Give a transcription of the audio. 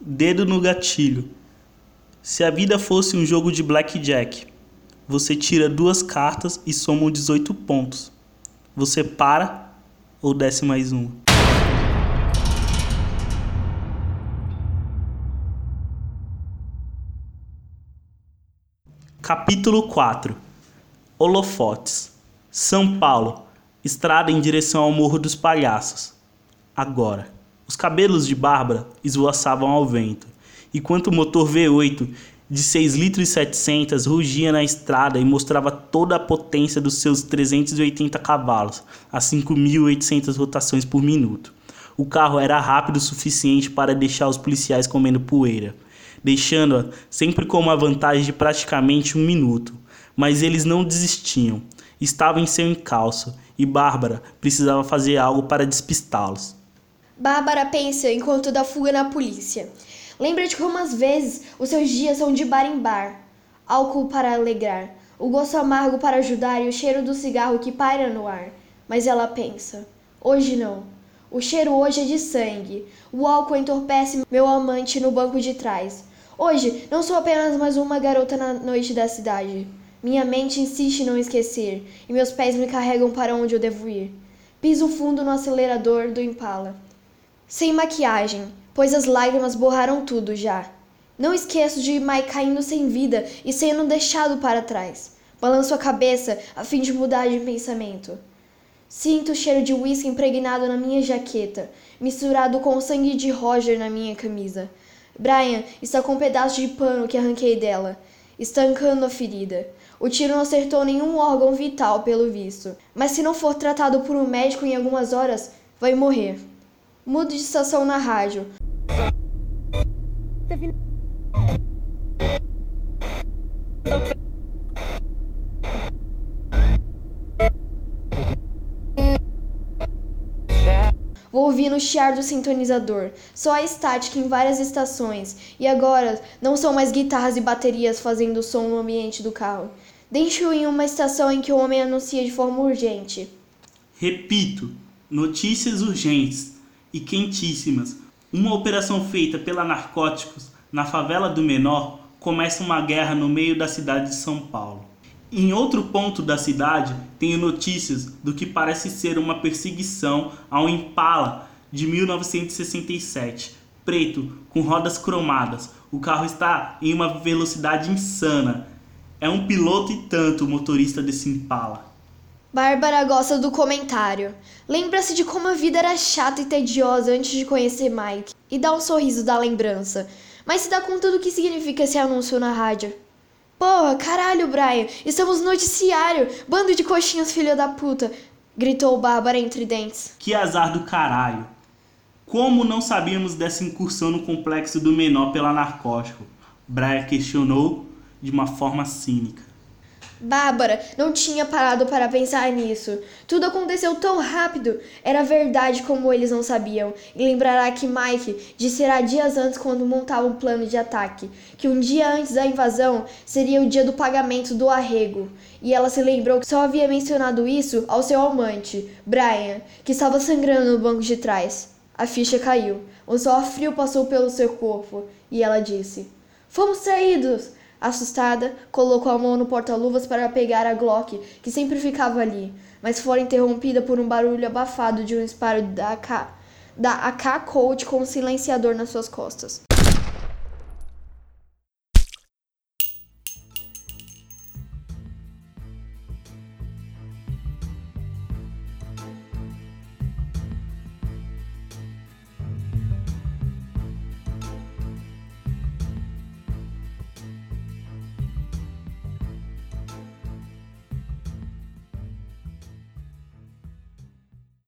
Dedo no gatilho. Se a vida fosse um jogo de blackjack, você tira duas cartas e soma 18 pontos. Você para ou desce mais uma? Capítulo 4 Holofotes São Paulo Estrada em direção ao Morro dos Palhaços. Agora. Os cabelos de Bárbara esvoaçavam ao vento, enquanto o motor V8 de 6 litros e 700 rugia na estrada e mostrava toda a potência dos seus 380 cavalos, a 5.800 rotações por minuto. O carro era rápido o suficiente para deixar os policiais comendo poeira, deixando-a sempre com uma vantagem de praticamente um minuto. Mas eles não desistiam. Estavam em seu encalço e Bárbara precisava fazer algo para despistá-los. Bárbara pensa enquanto dá fuga na polícia. Lembra de como às vezes os seus dias são de bar em bar. Álcool para alegrar, o gosto amargo para ajudar e o cheiro do cigarro que paira no ar. Mas ela pensa: hoje não. O cheiro hoje é de sangue. O álcool entorpece meu amante no banco de trás. Hoje não sou apenas mais uma garota na noite da cidade. Minha mente insiste em não esquecer, e meus pés me carregam para onde eu devo ir. Piso fundo no acelerador do Impala. Sem maquiagem, pois as lágrimas borraram tudo já. Não esqueço de Mike caindo sem vida e sendo deixado para trás. Balanço a cabeça a fim de mudar de pensamento. Sinto o cheiro de uísque impregnado na minha jaqueta, misturado com o sangue de Roger na minha camisa. Brian está com um pedaço de pano que arranquei dela, estancando a ferida. O tiro não acertou nenhum órgão vital, pelo visto, mas se não for tratado por um médico em algumas horas, vai morrer. Mudo de estação na rádio. Vou ouvir no chiar do sintonizador. Só a estática em várias estações. E agora não são mais guitarras e baterias fazendo som no ambiente do carro. Deixo em uma estação em que o homem anuncia de forma urgente. Repito, notícias urgentes e quentíssimas. Uma operação feita pela Narcóticos na favela do Menor começa uma guerra no meio da cidade de São Paulo. Em outro ponto da cidade, tenho notícias do que parece ser uma perseguição a um Impala de 1967, preto, com rodas cromadas. O carro está em uma velocidade insana. É um piloto e tanto o motorista desse Impala. Bárbara gosta do comentário. Lembra-se de como a vida era chata e tediosa antes de conhecer Mike e dá um sorriso da lembrança, mas se dá conta do que significa esse anúncio na rádio. Porra, caralho, Brian, estamos no noticiário! Bando de coxinhas, filha da puta! gritou Bárbara entre dentes. Que azar do caralho! Como não sabíamos dessa incursão no complexo do menor pela narcótico? Brian questionou de uma forma cínica. Bárbara não tinha parado para pensar nisso. Tudo aconteceu tão rápido. Era verdade como eles não sabiam. E lembrará que Mike dissera dias antes, quando montava um plano de ataque, que um dia antes da invasão seria o dia do pagamento do arrego. E ela se lembrou que só havia mencionado isso ao seu amante, Brian, que estava sangrando no banco de trás. A ficha caiu. Um suor frio passou pelo seu corpo e ela disse: Fomos traídos! Assustada, colocou a mão no porta-luvas para pegar a Glock, que sempre ficava ali, mas foi interrompida por um barulho abafado de um disparo da AK, da AK Colt com um silenciador nas suas costas.